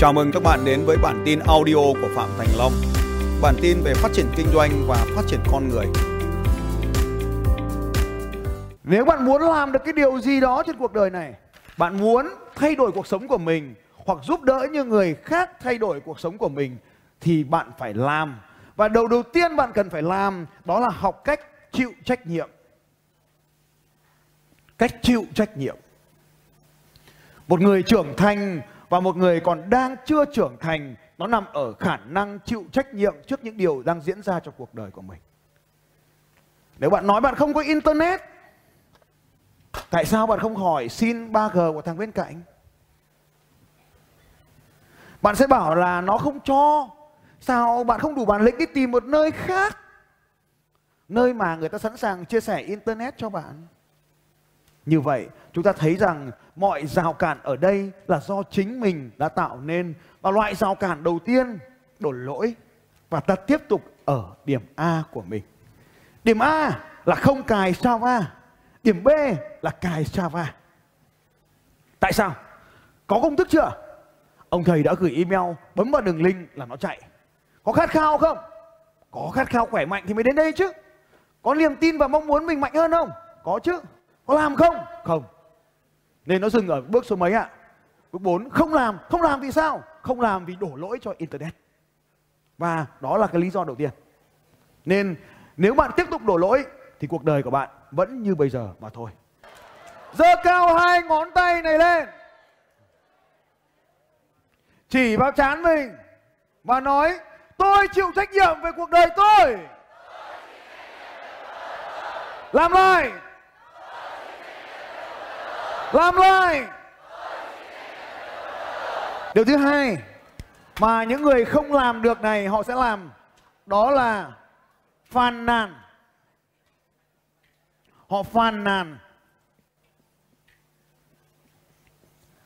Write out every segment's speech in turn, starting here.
Chào mừng các bạn đến với bản tin audio của Phạm Thành Long. Bản tin về phát triển kinh doanh và phát triển con người. Nếu bạn muốn làm được cái điều gì đó trên cuộc đời này, bạn muốn thay đổi cuộc sống của mình hoặc giúp đỡ những người khác thay đổi cuộc sống của mình thì bạn phải làm. Và đầu đầu tiên bạn cần phải làm đó là học cách chịu trách nhiệm. Cách chịu trách nhiệm. Một người trưởng thành và một người còn đang chưa trưởng thành, nó nằm ở khả năng chịu trách nhiệm trước những điều đang diễn ra trong cuộc đời của mình. Nếu bạn nói bạn không có internet, Tại sao bạn không hỏi xin 3G của thằng bên cạnh? Bạn sẽ bảo là nó không cho. Sao bạn không đủ bản lĩnh đi tìm một nơi khác? Nơi mà người ta sẵn sàng chia sẻ internet cho bạn. Như vậy, chúng ta thấy rằng mọi rào cản ở đây là do chính mình đã tạo nên. Và loại rào cản đầu tiên, đổ lỗi. Và ta tiếp tục ở điểm A của mình. Điểm A là không cài Java. Điểm B là cài Java. Tại sao? Có công thức chưa? Ông thầy đã gửi email, bấm vào đường link là nó chạy. Có khát khao không? Có khát khao khỏe mạnh thì mới đến đây chứ. Có niềm tin và mong muốn mình mạnh hơn không? Có chứ. Có làm không? Không. Nên nó dừng ở bước số mấy ạ? Bước 4, không làm. Không làm vì sao? Không làm vì đổ lỗi cho Internet. Và đó là cái lý do đầu tiên. Nên nếu bạn tiếp tục đổ lỗi thì cuộc đời của bạn vẫn như bây giờ mà thôi. Giơ cao hai ngón tay này lên. Chỉ vào chán mình và nói tôi chịu trách nhiệm về cuộc đời tôi. Làm lại. Làm lại. Điều thứ hai mà những người không làm được này, họ sẽ làm, đó là phàn nàn. Họ phàn nàn.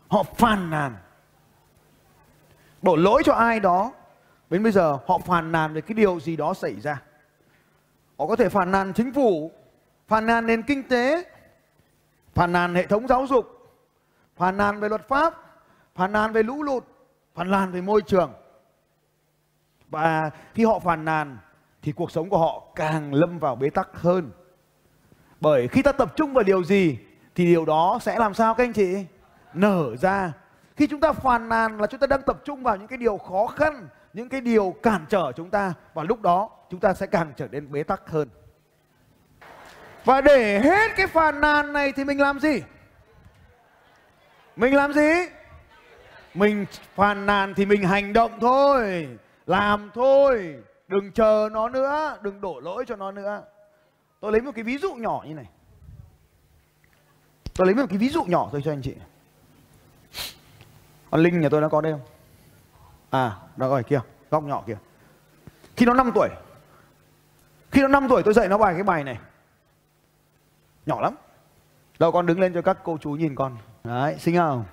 Họ phàn nàn. Đổ lỗi cho ai đó, đến bây giờ họ phàn nàn về cái điều gì đó xảy ra. Họ có thể phàn nàn chính phủ, phàn nàn nền kinh tế phàn nàn hệ thống giáo dục phàn nàn về luật pháp phàn nàn về lũ lụt phàn nàn về môi trường và khi họ phàn nàn thì cuộc sống của họ càng lâm vào bế tắc hơn bởi khi ta tập trung vào điều gì thì điều đó sẽ làm sao các anh chị? Nở ra. Khi chúng ta phàn nàn là chúng ta đang tập trung vào những cái điều khó khăn, những cái điều cản trở chúng ta và lúc đó chúng ta sẽ càng trở nên bế tắc hơn. Và để hết cái phàn nàn này thì mình làm gì? Mình làm gì? Mình phàn nàn thì mình hành động thôi, làm thôi, đừng chờ nó nữa, đừng đổ lỗi cho nó nữa. Tôi lấy một cái ví dụ nhỏ như này. Tôi lấy một cái ví dụ nhỏ thôi cho anh chị. Con Linh nhà tôi nó có đây không? À, nó ở kia, góc nhỏ kia. Khi nó 5 tuổi. Khi nó 5 tuổi tôi dạy nó bài cái bài này. Nhỏ lắm. Đâu con đứng lên cho các cô chú nhìn con. Đấy, xinh không?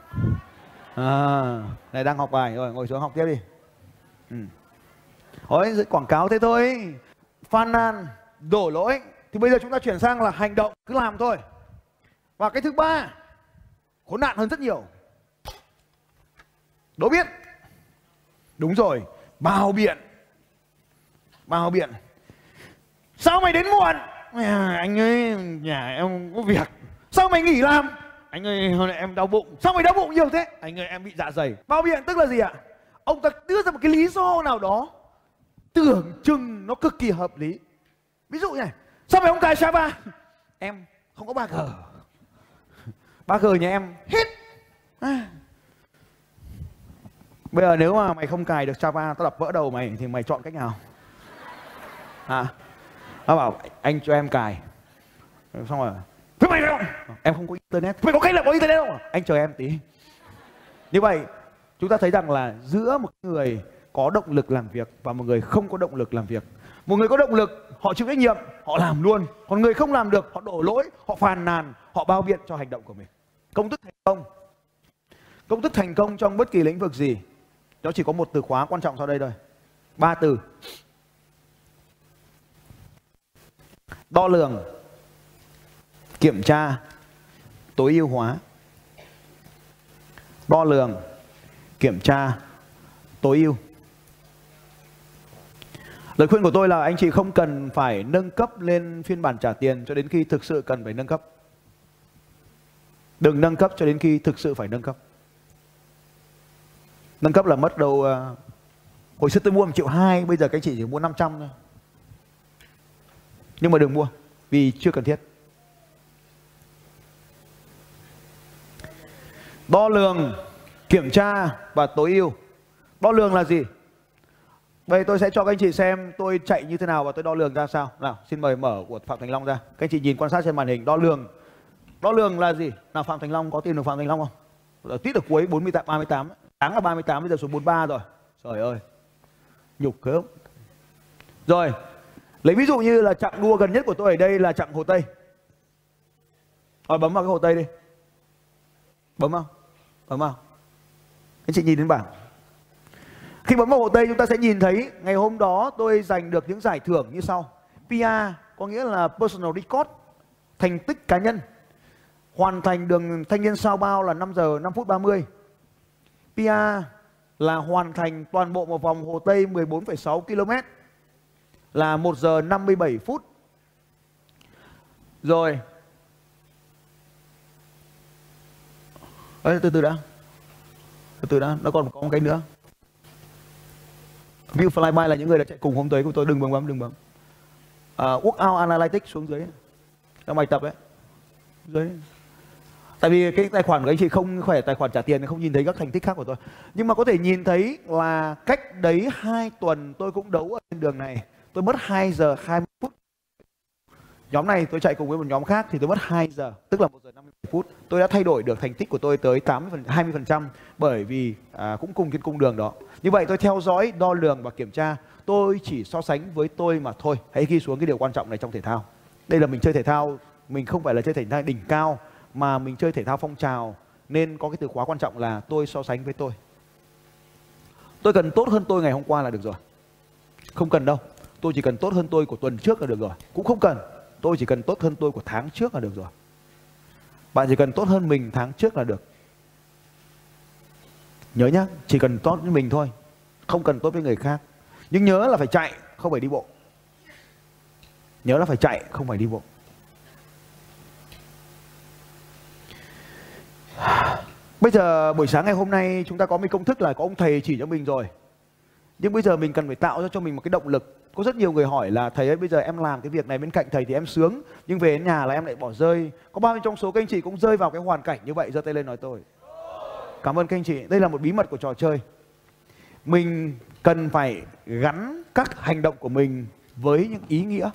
À, này đang học bài rồi, ngồi xuống học tiếp đi. Ừ. Ôi, quảng cáo thế thôi. Phàn nàn, đổ lỗi, thì bây giờ chúng ta chuyển sang là hành động cứ làm thôi và cái thứ ba khốn nạn hơn rất nhiều đố biết đúng rồi bao biện bao biện sao mày đến muộn à, anh ơi nhà em có việc. Sao mày nghỉ làm? Anh ơi hôm nay em đau bụng. Sao mày đau bụng nhiều thế? Anh ơi em bị dạ dày. Bao biện tức là gì ạ? Ông ta đưa ra một cái lý do nào đó. Tưởng chừng nó cực kỳ hợp lý. Ví dụ này sao mày không cài Java em không có 3G 3G nhà em hết. À. bây giờ nếu mà mày không cài được Java tao đập vỡ đầu mày thì mày chọn cách nào? À nó bảo anh cho em cài. Xong rồi thế mày không em không có internet. Mày có cách là có internet không anh chờ em tí. Như vậy chúng ta thấy rằng là giữa một người có động lực làm việc và một người không có động lực làm việc. Một người có động lực họ chịu trách nhiệm họ làm luôn. Còn người không làm được họ đổ lỗi họ phàn nàn họ bao biện cho hành động của mình. Công thức thành công. Công thức thành công trong bất kỳ lĩnh vực gì nó chỉ có một từ khóa quan trọng sau đây thôi. Ba từ đo lường, kiểm tra tối ưu hóa. Đo lường, kiểm tra tối ưu. Lời khuyên của tôi là anh chị không cần phải nâng cấp lên phiên bản trả tiền cho đến khi thực sự cần phải nâng cấp. Đừng nâng cấp cho đến khi thực sự phải nâng cấp. Nâng cấp là mất đầu à, hồi xưa tôi mua một triệu hai, bây giờ các anh chị chỉ mua 500 thôi nhưng mà đừng mua vì chưa cần thiết đo lường kiểm tra và tối ưu đo lường là gì Vậy tôi sẽ cho các anh chị xem tôi chạy như thế nào và tôi đo lường ra sao. Nào, xin mời mở của Phạm Thành Long ra. Các anh chị nhìn quan sát trên màn hình đo lường. Đo lường là gì? Nào Phạm Thành Long có tìm được Phạm Thành Long không? Ở tít ở cuối 48 38. Đáng là 38 bây giờ xuống 43 rồi. Trời ơi. Nhục khớp. Rồi. Lấy ví dụ như là chặng đua gần nhất của tôi ở đây là chặng Hồ Tây. Rồi bấm vào cái Hồ Tây đi. Bấm vào. Bấm vào. Anh chị nhìn đến bảng. Khi bấm vào Hồ Tây chúng ta sẽ nhìn thấy ngày hôm đó tôi giành được những giải thưởng như sau. PR có nghĩa là personal record, thành tích cá nhân. Hoàn thành đường thanh niên sao bao là 5 giờ 5 phút 30. PR là hoàn thành toàn bộ một vòng Hồ Tây 14,6 km là 1 giờ 57 phút. Rồi. Ê, từ từ đã. Từ từ đã, nó còn có một cái nữa. View flyby là những người đã chạy cùng hôm tới của tôi đừng bấm bấm đừng bấm. À, workout analytics xuống dưới. Trong bài tập ấy. Dưới. Tại vì cái tài khoản của anh chị không khỏe tài khoản trả tiền không nhìn thấy các thành tích khác của tôi. Nhưng mà có thể nhìn thấy là cách đấy 2 tuần tôi cũng đấu ở trên đường này. Tôi mất 2 giờ 20 phút. Nhóm này tôi chạy cùng với một nhóm khác thì tôi mất 2 giờ, tức là 1 giờ 50 phút. Tôi đã thay đổi được thành tích của tôi tới 80 20% bởi vì à, cũng cùng trên cung đường đó. Như vậy tôi theo dõi, đo lường và kiểm tra. Tôi chỉ so sánh với tôi mà thôi. Hãy ghi xuống cái điều quan trọng này trong thể thao. Đây là mình chơi thể thao, mình không phải là chơi thể thao đỉnh cao mà mình chơi thể thao phong trào nên có cái từ khóa quan trọng là tôi so sánh với tôi. Tôi cần tốt hơn tôi ngày hôm qua là được rồi. Không cần đâu. Tôi chỉ cần tốt hơn tôi của tuần trước là được rồi. Cũng không cần. Tôi chỉ cần tốt hơn tôi của tháng trước là được rồi. Bạn chỉ cần tốt hơn mình tháng trước là được. Nhớ nhá, chỉ cần tốt với mình thôi, không cần tốt với người khác. Nhưng nhớ là phải chạy, không phải đi bộ. Nhớ là phải chạy, không phải đi bộ. Bây giờ buổi sáng ngày hôm nay chúng ta có một công thức là có ông thầy chỉ cho mình rồi. Nhưng bây giờ mình cần phải tạo ra cho mình một cái động lực. Có rất nhiều người hỏi là thầy ơi bây giờ em làm cái việc này bên cạnh thầy thì em sướng nhưng về đến nhà là em lại bỏ rơi. Có bao nhiêu trong số các anh chị cũng rơi vào cái hoàn cảnh như vậy giơ tay lên nói tôi. Cảm ơn các anh chị. Đây là một bí mật của trò chơi. Mình cần phải gắn các hành động của mình với những ý nghĩa.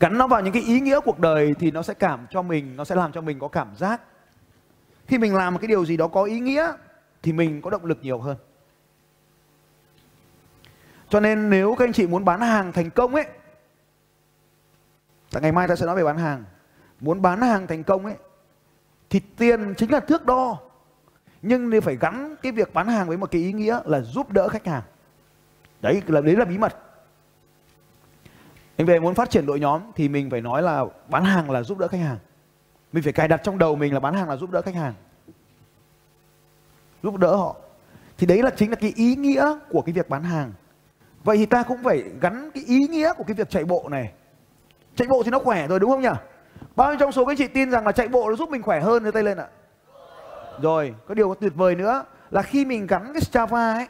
Gắn nó vào những cái ý nghĩa cuộc đời thì nó sẽ cảm cho mình, nó sẽ làm cho mình có cảm giác. Khi mình làm một cái điều gì đó có ý nghĩa thì mình có động lực nhiều hơn. Cho nên nếu các anh chị muốn bán hàng thành công ấy, Tại ngày mai ta sẽ nói về bán hàng. Muốn bán hàng thành công ấy, thì tiền chính là thước đo. Nhưng nếu phải gắn cái việc bán hàng với một cái ý nghĩa là giúp đỡ khách hàng. Đấy, là đấy là bí mật. Anh về muốn phát triển đội nhóm thì mình phải nói là bán hàng là giúp đỡ khách hàng. Mình phải cài đặt trong đầu mình là bán hàng là giúp đỡ khách hàng. Giúp đỡ họ. Thì đấy là chính là cái ý nghĩa của cái việc bán hàng vậy thì ta cũng phải gắn cái ý nghĩa của cái việc chạy bộ này chạy bộ thì nó khỏe rồi đúng không nhỉ Bao nhiêu trong số các chị tin rằng là chạy bộ nó giúp mình khỏe hơn đưa tay lên ạ? Rồi, có điều tuyệt vời nữa là khi mình gắn cái Strava ấy,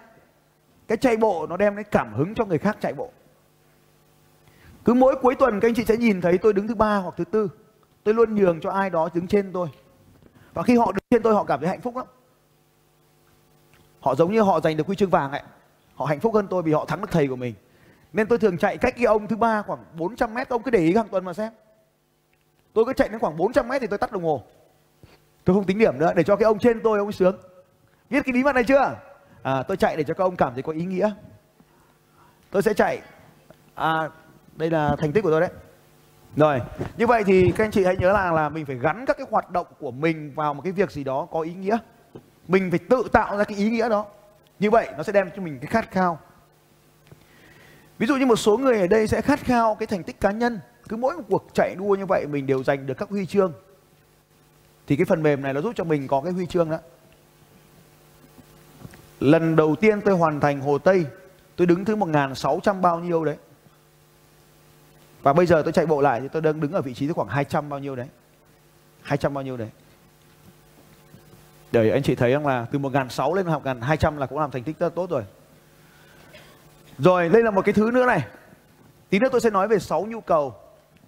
cái chạy bộ nó đem cái cảm hứng cho người khác chạy bộ. Cứ mỗi cuối tuần các anh chị sẽ nhìn thấy tôi đứng thứ ba hoặc thứ tư. Tôi luôn nhường cho ai đó đứng trên tôi. Và khi họ đứng trên tôi họ cảm thấy hạnh phúc lắm. Họ giống như họ giành được huy chương vàng ấy. Họ hạnh phúc hơn tôi vì họ thắng được thầy của mình. Nên tôi thường chạy cách cái ông thứ ba khoảng 400 mét. Ông cứ để ý hàng tuần mà xem. Tôi cứ chạy đến khoảng 400 mét thì tôi tắt đồng hồ. Tôi không tính điểm nữa để cho cái ông trên tôi ông sướng. Biết cái bí mật này chưa? À, tôi chạy để cho các ông cảm thấy có ý nghĩa. Tôi sẽ chạy. À, đây là thành tích của tôi đấy. Rồi, như vậy thì các anh chị hãy nhớ là là mình phải gắn các cái hoạt động của mình vào một cái việc gì đó có ý nghĩa. Mình phải tự tạo ra cái ý nghĩa đó. Như vậy nó sẽ đem cho mình cái khát khao. Ví dụ như một số người ở đây sẽ khát khao cái thành tích cá nhân cứ mỗi một cuộc chạy đua như vậy mình đều giành được các huy chương thì cái phần mềm này nó giúp cho mình có cái huy chương đó Lần đầu tiên tôi hoàn thành Hồ Tây, tôi đứng thứ 1600 bao nhiêu đấy. Và bây giờ tôi chạy bộ lại thì tôi đang đứng ở vị trí khoảng 200 bao nhiêu đấy. 200 bao nhiêu đấy. Để anh chị thấy rằng là từ 1.600 lên 1.200 là cũng làm thành tích rất tốt rồi. Rồi đây là một cái thứ nữa này. Tí nữa tôi sẽ nói về 6 nhu cầu.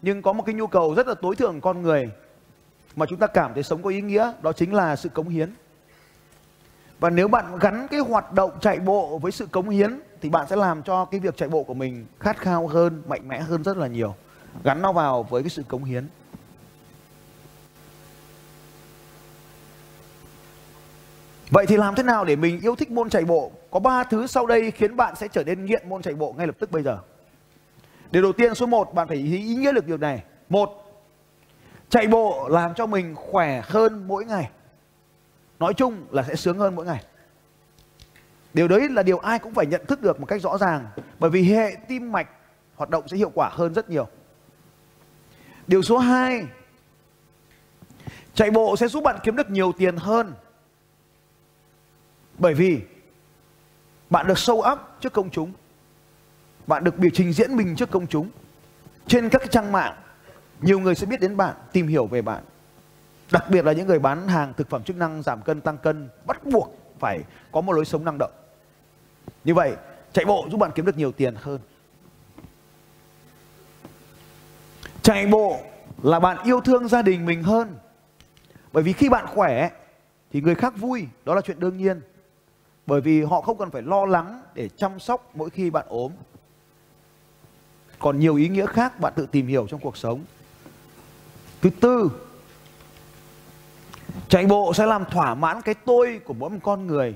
Nhưng có một cái nhu cầu rất là tối thượng con người mà chúng ta cảm thấy sống có ý nghĩa đó chính là sự cống hiến. Và nếu bạn gắn cái hoạt động chạy bộ với sự cống hiến thì bạn sẽ làm cho cái việc chạy bộ của mình khát khao hơn, mạnh mẽ hơn rất là nhiều. Gắn nó vào với cái sự cống hiến. Vậy thì làm thế nào để mình yêu thích môn chạy bộ? Có ba thứ sau đây khiến bạn sẽ trở nên nghiện môn chạy bộ ngay lập tức bây giờ. Điều đầu tiên số 1 bạn phải ý nghĩa được điều này. Một, chạy bộ làm cho mình khỏe hơn mỗi ngày. Nói chung là sẽ sướng hơn mỗi ngày. Điều đấy là điều ai cũng phải nhận thức được một cách rõ ràng. Bởi vì hệ tim mạch hoạt động sẽ hiệu quả hơn rất nhiều. Điều số 2, chạy bộ sẽ giúp bạn kiếm được nhiều tiền hơn. Bởi vì bạn được sâu ấp trước công chúng. Bạn được biểu trình diễn mình trước công chúng. Trên các trang mạng, nhiều người sẽ biết đến bạn, tìm hiểu về bạn. Đặc biệt là những người bán hàng thực phẩm chức năng giảm cân, tăng cân, bắt buộc phải có một lối sống năng động. Như vậy, chạy bộ giúp bạn kiếm được nhiều tiền hơn. Chạy bộ là bạn yêu thương gia đình mình hơn. Bởi vì khi bạn khỏe thì người khác vui, đó là chuyện đương nhiên. Bởi vì họ không cần phải lo lắng để chăm sóc mỗi khi bạn ốm. Còn nhiều ý nghĩa khác bạn tự tìm hiểu trong cuộc sống. Thứ tư, chạy bộ sẽ làm thỏa mãn cái tôi của mỗi một con người.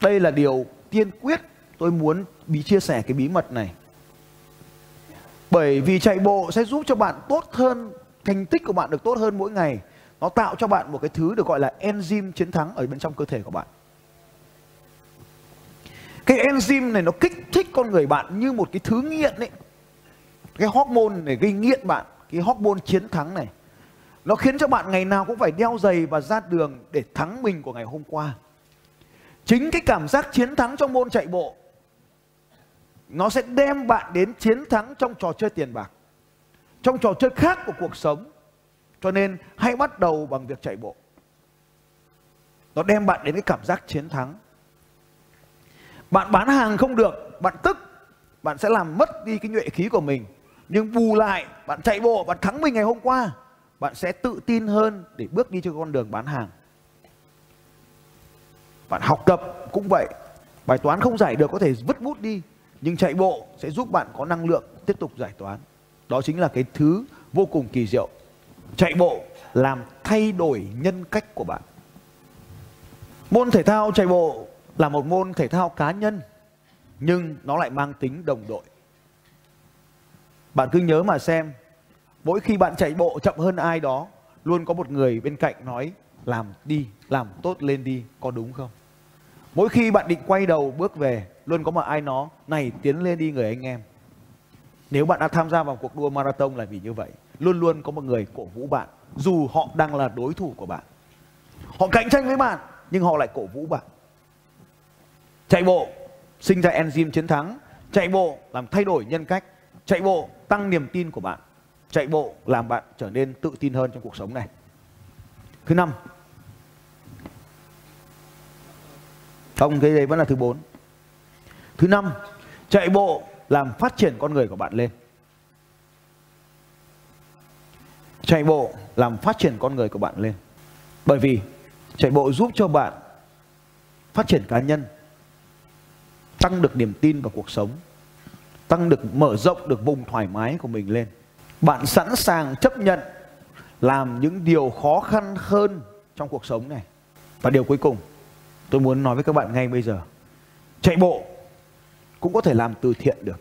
Đây là điều tiên quyết tôi muốn bí chia sẻ cái bí mật này. Bởi vì chạy bộ sẽ giúp cho bạn tốt hơn, thành tích của bạn được tốt hơn mỗi ngày nó tạo cho bạn một cái thứ được gọi là enzyme chiến thắng ở bên trong cơ thể của bạn. Cái enzyme này nó kích thích con người bạn như một cái thứ nghiện ấy. Cái hormone này gây nghiện bạn, cái hormone chiến thắng này, nó khiến cho bạn ngày nào cũng phải đeo giày và ra đường để thắng mình của ngày hôm qua. Chính cái cảm giác chiến thắng trong môn chạy bộ, nó sẽ đem bạn đến chiến thắng trong trò chơi tiền bạc, trong trò chơi khác của cuộc sống cho nên hãy bắt đầu bằng việc chạy bộ. Nó đem bạn đến cái cảm giác chiến thắng. Bạn bán hàng không được, bạn tức, bạn sẽ làm mất đi cái nhuệ khí của mình. Nhưng bù lại, bạn chạy bộ, bạn thắng mình ngày hôm qua, bạn sẽ tự tin hơn để bước đi trên con đường bán hàng. Bạn học tập cũng vậy. Bài toán không giải được có thể vứt bút đi, nhưng chạy bộ sẽ giúp bạn có năng lượng tiếp tục giải toán. Đó chính là cái thứ vô cùng kỳ diệu chạy bộ làm thay đổi nhân cách của bạn. Môn thể thao chạy bộ là một môn thể thao cá nhân nhưng nó lại mang tính đồng đội. Bạn cứ nhớ mà xem, mỗi khi bạn chạy bộ chậm hơn ai đó, luôn có một người bên cạnh nói làm đi, làm tốt lên đi, có đúng không? Mỗi khi bạn định quay đầu bước về, luôn có một ai nó này tiến lên đi người anh em. Nếu bạn đã tham gia vào cuộc đua marathon là vì như vậy luôn luôn có một người cổ vũ bạn, dù họ đang là đối thủ của bạn. Họ cạnh tranh với bạn, nhưng họ lại cổ vũ bạn. Chạy bộ, sinh ra enzyme chiến thắng. Chạy bộ, làm thay đổi nhân cách. Chạy bộ, tăng niềm tin của bạn. Chạy bộ, làm bạn trở nên tự tin hơn trong cuộc sống này. Thứ năm. Không cái đấy vẫn là thứ bốn. Thứ năm, chạy bộ, làm phát triển con người của bạn lên. Chạy bộ làm phát triển con người của bạn lên. Bởi vì chạy bộ giúp cho bạn phát triển cá nhân, tăng được niềm tin vào cuộc sống, tăng được mở rộng được vùng thoải mái của mình lên. Bạn sẵn sàng chấp nhận làm những điều khó khăn hơn trong cuộc sống này. Và điều cuối cùng tôi muốn nói với các bạn ngay bây giờ, chạy bộ cũng có thể làm từ thiện được.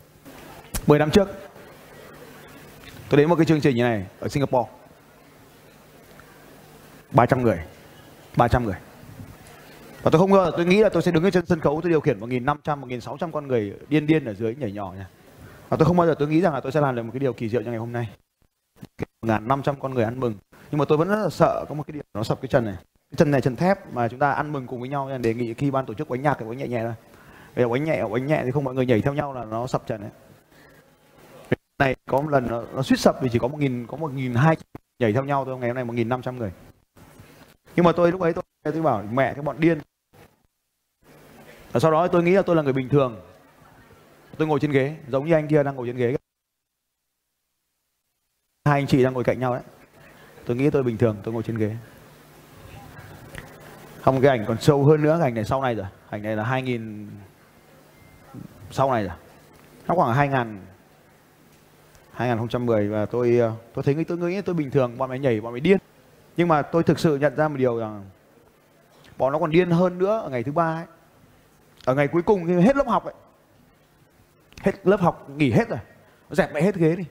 10 năm trước tôi đến một cái chương trình như này ở Singapore. 300 người 300 người. Và tôi không ngờ, tôi nghĩ là tôi sẽ đứng ở trên sân khấu, tôi điều khiển 1.500 1.600 con người điên điên ở dưới nhảy nhỏ nha. Và tôi không bao giờ tôi nghĩ rằng là tôi sẽ làm được một cái điều kỳ diệu như ngày hôm nay. 1.500 con người ăn mừng. Nhưng mà tôi vẫn rất là sợ có một cái điểm nó sập cái chân này. Chân này, chân thép mà chúng ta ăn mừng cùng với nhau nên đề nghị khi ban tổ chức quánh nhạc thì quánh nhẹ nhẹ thôi. Bây giờ quánh nhẹ quánh nhẹ thì không, mọi người nhảy theo nhau là nó sập chân đấy này có một lần nó, nó suýt sập vì chỉ có một nghìn có một nghìn hai nhảy theo nhau thôi ngày hôm nay một nghìn năm trăm người. Nhưng mà tôi lúc ấy tôi tôi bảo mẹ cái bọn điên. Và sau đó tôi nghĩ là tôi là người bình thường. Tôi ngồi trên ghế giống như anh kia đang ngồi trên ghế. Hai anh chị đang ngồi cạnh nhau đấy. Tôi nghĩ tôi bình thường tôi ngồi trên ghế. Không cái ảnh còn sâu hơn nữa cái ảnh này sau này rồi. Ảnh này là 2000 sau này rồi. Nó khoảng 2000 2010 và tôi ờ, tôi thấy tôi nghĩ tôi bình thường bọn mày nhảy bọn mày điên. Nhưng mà tôi thực sự nhận ra một điều rằng bọn nó còn điên hơn nữa ở ngày thứ ba ấy. Ở ngày cuối cùng khi hết lớp học ấy. Hết lớp học nghỉ hết rồi. Nó dẹp mẹ hết ghế đi.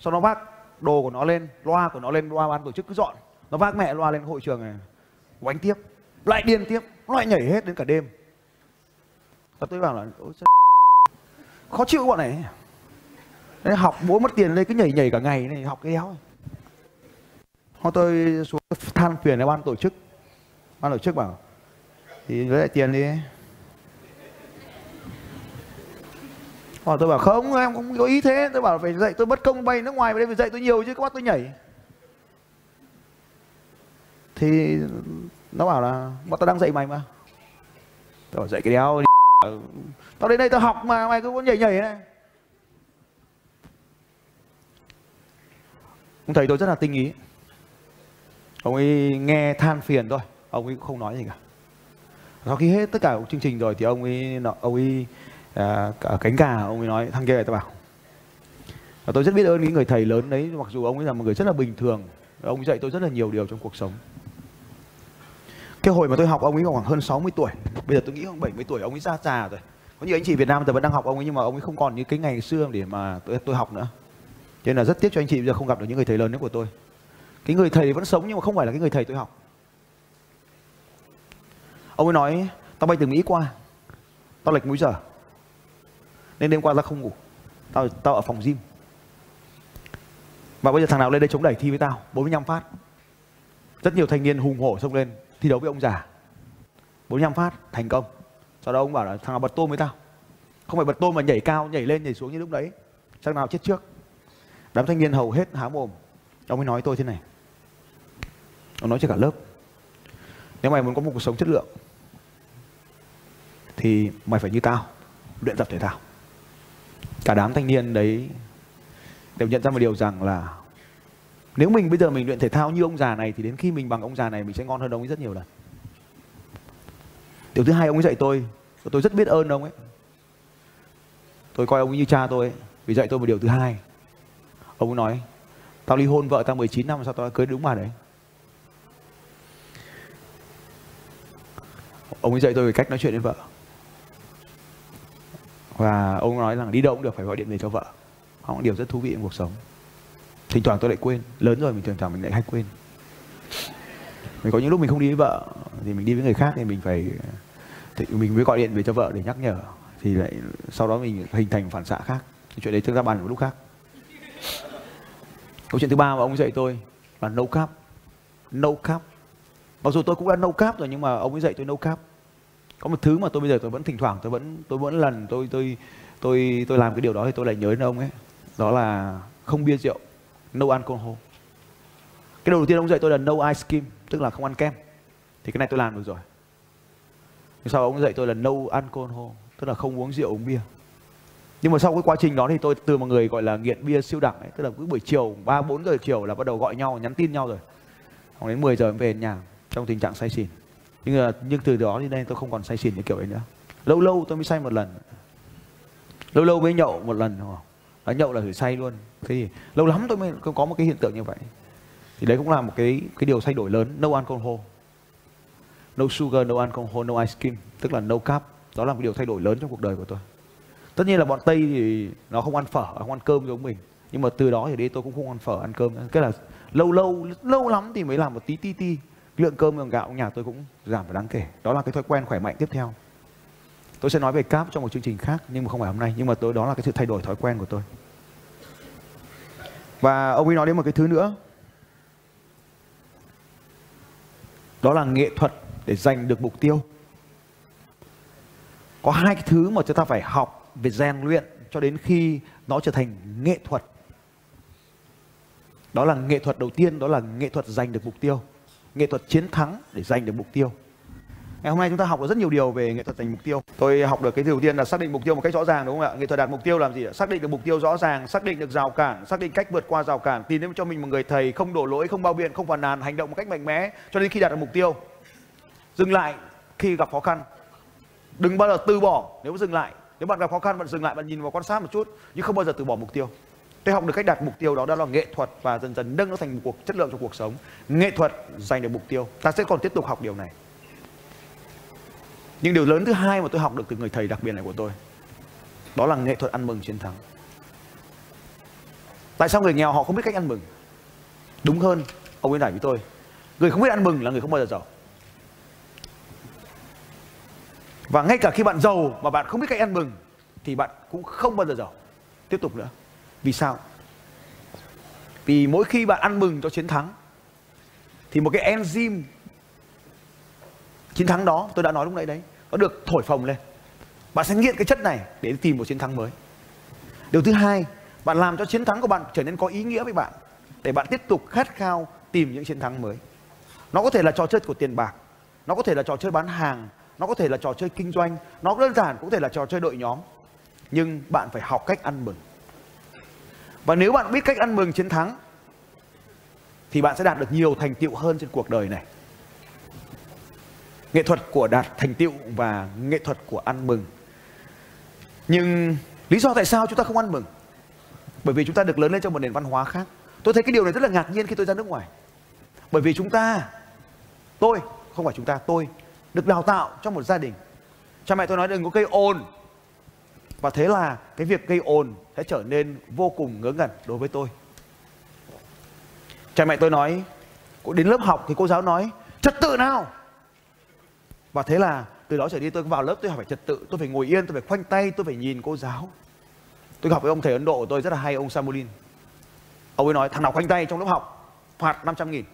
Sau nó vác đồ của nó lên loa của nó lên loa ban tổ chức cứ dọn. Nó vác mẹ loa lên hội trường này quánh tiếp. Lại điên tiếp lại nhảy hết đến cả đêm. Và tôi bảo là Ôi, khó chịu bọn này Đấy, học bố mất tiền đây cứ nhảy nhảy cả ngày này học cái đéo Hôm tôi xuống than phiền với ban tổ chức. Ban tổ chức bảo thì lấy lại tiền đi. Bảo tôi bảo không em không có ý thế. Tôi bảo phải dạy tôi bất công bay nước ngoài về đây phải dạy tôi nhiều chứ các bắt tôi nhảy. Thì nó bảo là bọn tao đang dạy mày mà. Tao bảo dạy cái đéo tao đến đây tao học mà mày cứ muốn nhảy nhảy này. Ông thầy tôi rất là tinh ý. Ông ấy nghe than phiền thôi ông ấy cũng không nói gì cả. Sau khi hết tất cả chương trình rồi thì ông ấy ông ấy à, cánh gà ông ấy nói thằng kia tao bảo. Và tôi rất biết ơn những người thầy lớn đấy mặc dù ông ấy là một người rất là bình thường ông ấy dạy tôi rất là nhiều điều trong cuộc sống. Cái hồi mà tôi học ông ấy khoảng hơn 60 tuổi bây giờ tôi nghĩ khoảng 70 tuổi ông ấy ra già rồi. Có nhiều anh chị Việt Nam giờ vẫn đang học ông ấy nhưng mà ông ấy không còn như cái ngày xưa để mà tôi, tôi học nữa cho nên là rất tiếc cho anh chị, bây giờ không gặp được những người thầy lớn nữa của tôi. Cái người thầy vẫn sống nhưng mà không phải là cái người thầy tôi học. Ông ấy nói, tao bay từ mỹ qua, tao lệch múi giờ, nên đêm qua tao không ngủ, tao tao ở phòng gym. Và bây giờ thằng nào lên đây chống đẩy thi với tao 45 phát. Rất nhiều thanh niên hùng hổ xông lên thi đấu với ông già. 45 phát, thành công. Sau đó ông bảo là, thằng nào bật tôm với tao? Không phải bật tôm mà nhảy cao, nhảy lên, nhảy xuống như lúc đấy. Thằng nào chết trước đám thanh niên hầu hết há mồm. Ông ấy nói tôi thế này. Ông nói cho cả lớp nếu mày muốn có một cuộc sống chất lượng thì mày phải như tao luyện tập thể thao. Cả đám thanh niên đấy đều nhận ra một điều rằng là nếu mình bây giờ mình luyện thể thao như ông già này thì đến khi mình bằng ông già này mình sẽ ngon hơn ông ấy rất nhiều lần. Điều thứ hai ông ấy dạy tôi tôi rất biết ơn ông ấy. Tôi coi ông ấy như cha tôi ấy, vì dạy tôi một điều thứ hai ông nói, tao ly hôn vợ tao 19 năm, sao tao cưới đúng bà đấy? Ông ấy dạy tôi về cách nói chuyện với vợ. Và ông nói rằng đi đâu cũng được, phải gọi điện về cho vợ. Đó là điều rất thú vị trong cuộc sống. Thỉnh thoảng tôi lại quên, lớn rồi mình thường thường mình lại hay quên. Mình có những lúc mình không đi với vợ, thì mình đi với người khác thì mình phải, thì mình mới gọi điện về cho vợ để nhắc nhở. Thì lại, sau đó mình hình thành phản xạ khác. Thì chuyện đấy chúng ta bàn một lúc khác câu chuyện thứ ba mà ông dạy tôi là no cap. No cap. Mặc dù tôi cũng đã no cap rồi nhưng mà ông ấy dạy tôi no cap. Có một thứ mà tôi bây giờ tôi vẫn thỉnh thoảng, tôi vẫn tôi vẫn lần tôi tôi tôi tôi làm cái điều đó thì tôi lại nhớ đến ông ấy. Đó là không bia rượu, no alcohol. Cái đầu tiên ông dạy tôi là no ice cream, tức là không ăn kem. Thì cái này tôi làm được rồi. Sau ông dạy tôi là no alcohol, tức là không uống rượu, uống bia nhưng mà sau cái quá trình đó thì tôi từ một người gọi là nghiện bia siêu đẳng ấy, tức là cứ buổi chiều ba, bốn giờ chiều là bắt đầu gọi nhau, nhắn tin nhau rồi. Khoảng đến 10 giờ em về nhà, trong tình trạng say xỉn. Nhưng mà, nhưng từ đó đến đây tôi không còn say xỉn như kiểu ấy nữa. Lâu lâu tôi mới say một lần. Lâu lâu mới nhậu một lần đã nhậu là thử say luôn. Thế thì lâu lắm tôi mới có một cái hiện tượng như vậy. Thì đấy cũng là một cái cái điều thay đổi lớn. No alcohol. No sugar, no alcohol, no ice cream. Tức là no carb. Đó là một điều thay đổi lớn trong cuộc đời của tôi tất nhiên là bọn tây thì nó không ăn phở, không ăn cơm giống mình. Nhưng mà từ đó thì đi tôi cũng không ăn phở, ăn cơm cái là lâu lâu lâu lắm thì mới làm một tí tí tí. Lượng cơm, lượng gạo, nhà tôi cũng giảm đáng kể. Đó là cái thói quen khỏe mạnh tiếp theo. Tôi sẽ nói về cáp trong một chương trình khác, nhưng mà không phải hôm nay. Nhưng mà tôi, đó là cái sự thay đổi thói quen của tôi. Và ông ấy nói đến một cái thứ nữa. Đó là nghệ thuật để giành được mục tiêu. Có hai cái thứ mà chúng ta phải học về rèn luyện cho đến khi nó trở thành nghệ thuật. Đó là nghệ thuật đầu tiên, đó là nghệ thuật giành được mục tiêu, nghệ thuật chiến thắng để giành được mục tiêu. Ngày hôm nay chúng ta học được rất nhiều điều về nghệ thuật giành mục tiêu. Tôi học được cái đầu tiên là xác định mục tiêu một cách rõ ràng, đúng không ạ? Nghệ thuật đạt mục tiêu làm gì xác định được mục tiêu rõ ràng, xác định được rào cản, xác định cách vượt qua rào cản, tìm đến cho mình một người thầy không đổ lỗi, không bao biện, không phàn nàn, hành động một cách mạnh mẽ cho đến khi đạt được mục tiêu. Dừng lại khi gặp khó khăn. Đừng bao giờ từ bỏ nếu dừng lại nếu bạn gặp khó khăn, bạn dừng lại, bạn nhìn vào quan sát một chút, nhưng không bao giờ từ bỏ mục tiêu. Tôi học được cách đạt mục tiêu đó đó là nghệ thuật và dần dần nâng nó thành một cuộc, chất lượng trong cuộc sống. Nghệ thuật giành được mục tiêu. Ta sẽ còn tiếp tục học điều này. Nhưng điều lớn thứ hai mà tôi học được từ người thầy đặc biệt này của tôi, đó là nghệ thuật ăn mừng chiến thắng. Tại sao người nghèo họ không biết cách ăn mừng? Đúng hơn ông ấy giải với tôi, người không biết ăn mừng là người không bao giờ giàu. Và ngay cả khi bạn giàu mà bạn không biết cách ăn mừng, thì bạn cũng không bao giờ giàu. Tiếp tục nữa. Vì sao? Vì mỗi khi bạn ăn mừng cho chiến thắng, thì một cái enzyme chiến thắng đó, tôi đã nói lúc nãy đấy, nó được thổi phồng lên. Bạn sẽ nghiện cái chất này để tìm một chiến thắng mới. Điều thứ hai, bạn làm cho chiến thắng của bạn trở nên có ý nghĩa với bạn, để bạn tiếp tục khát khao tìm những chiến thắng mới. Nó có thể là trò chơi của tiền bạc, nó có thể là trò chơi bán hàng nó có thể là trò chơi kinh doanh, nó đơn giản cũng có thể là trò chơi đội nhóm. Nhưng bạn phải học cách ăn mừng. Và nếu bạn biết cách ăn mừng chiến thắng, thì bạn sẽ đạt được nhiều thành tựu hơn trên cuộc đời này. Nghệ thuật của đạt thành tựu và nghệ thuật của ăn mừng. Nhưng lý do tại sao chúng ta không ăn mừng? Bởi vì chúng ta được lớn lên trong một nền văn hóa khác. Tôi thấy cái điều này rất là ngạc nhiên khi tôi ra nước ngoài. Bởi vì chúng ta, tôi, không phải chúng ta, tôi được đào tạo trong một gia đình. Cha mẹ tôi nói đừng có gây ồn. Và thế là cái việc gây ồn sẽ trở nên vô cùng ngớ ngẩn đối với tôi. Cha mẹ tôi nói đến lớp học thì cô giáo nói, trật tự nào? Và thế là từ đó trở đi tôi vào lớp tôi phải trật tự, tôi phải ngồi yên, tôi phải khoanh tay, tôi phải nhìn cô giáo. Tôi học với ông thầy ấn độ của tôi rất là hay, ông samulin. Ông ấy nói, thằng nào khoanh tay trong lớp học, phạt 500 nghìn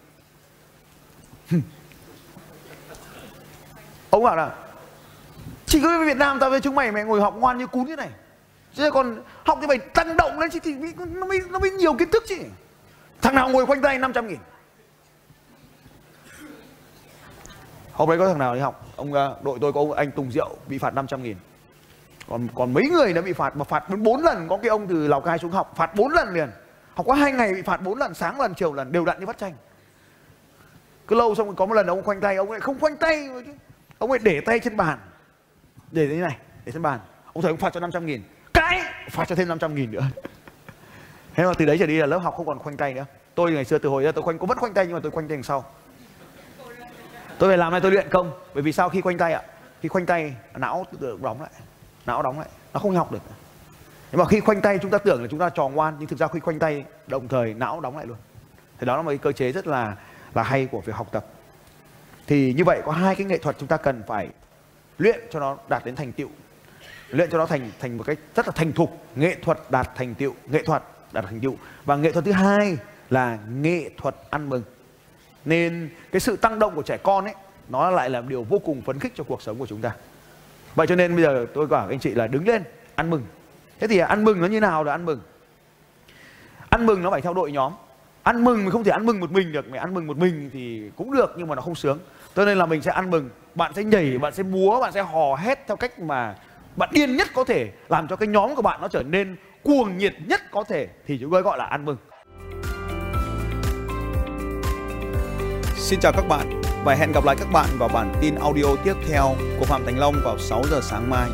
ông bảo là chỉ có Việt Nam tao với chúng mày mày ngồi học ngoan như cún thế này. Chứ còn học thì phải tăng động lên chứ thì nó mới nó mới nhiều kiến thức chứ. Thằng nào ngồi khoanh tay 500 nghìn. Hôm đấy có thằng nào đi học? Ông ờ, đội tôi có ông, anh Tùng Diệu bị phạt 500 nghìn. Còn còn mấy người đã bị phạt mà phạt bốn lần, có cái ông từ Lào Cai xuống học, phạt bốn lần liền. Học có hai ngày bị phạt bốn lần, sáng lần, chiều lần, đều đặn như bắt tranh cứ lâu xong có một lần ông khoanh tay, ông lại không khoanh tay chứ ông ấy để tay trên bàn. Để thế này, để trên bàn. Ông thầy ông phạt cho 500 nghìn. Cái? Phạt cho thêm 500 nghìn nữa. Thế mà từ đấy trở đi là lớp học không còn khoanh tay nữa. Tôi ngày xưa từ hồi ra tôi khoanh, cũng vẫn khoanh tay nhưng mà tôi khoanh tay đằng sau. Tôi phải làm này tôi luyện công, bởi vì sao khi khoanh tay ạ, khi khoanh tay, não tự đóng lại, não đóng lại, nó không học được nhưng mà khi khoanh tay chúng ta tưởng là chúng ta trò ngoan, nhưng thực ra khi khoanh tay, đồng thời não đóng lại luôn. Thì đó là một cái cơ chế rất là là hay của việc học tập thì như vậy có hai cái nghệ thuật chúng ta cần phải luyện cho nó đạt đến thành tựu. Luyện cho nó thành thành một cách rất là thành thục. Nghệ thuật đạt thành tựu, nghệ thuật đạt thành tựu. Và nghệ thuật thứ hai là nghệ thuật ăn mừng. Nên cái sự tăng động của trẻ con ấy, nó lại là điều vô cùng phấn khích cho cuộc sống của chúng ta. Vậy cho nên bây giờ tôi bảo anh chị là đứng lên, ăn mừng. Thế thì ăn mừng nó như nào là ăn mừng? Ăn mừng nó phải theo đội nhóm ăn mừng mình không thể ăn mừng một mình được. Mày ăn mừng một mình thì cũng được, nhưng mà nó không sướng. Cho nên là mình sẽ ăn mừng. Bạn sẽ nhảy, bạn sẽ múa bạn sẽ hò hét theo cách mà bạn điên nhất có thể, làm cho cái nhóm của bạn nó trở nên cuồng nhiệt nhất có thể, thì chúng tôi gọi là ăn mừng. Xin chào các bạn và hẹn gặp lại các bạn vào bản tin audio tiếp theo của Phạm Thành Long vào 6 giờ sáng mai.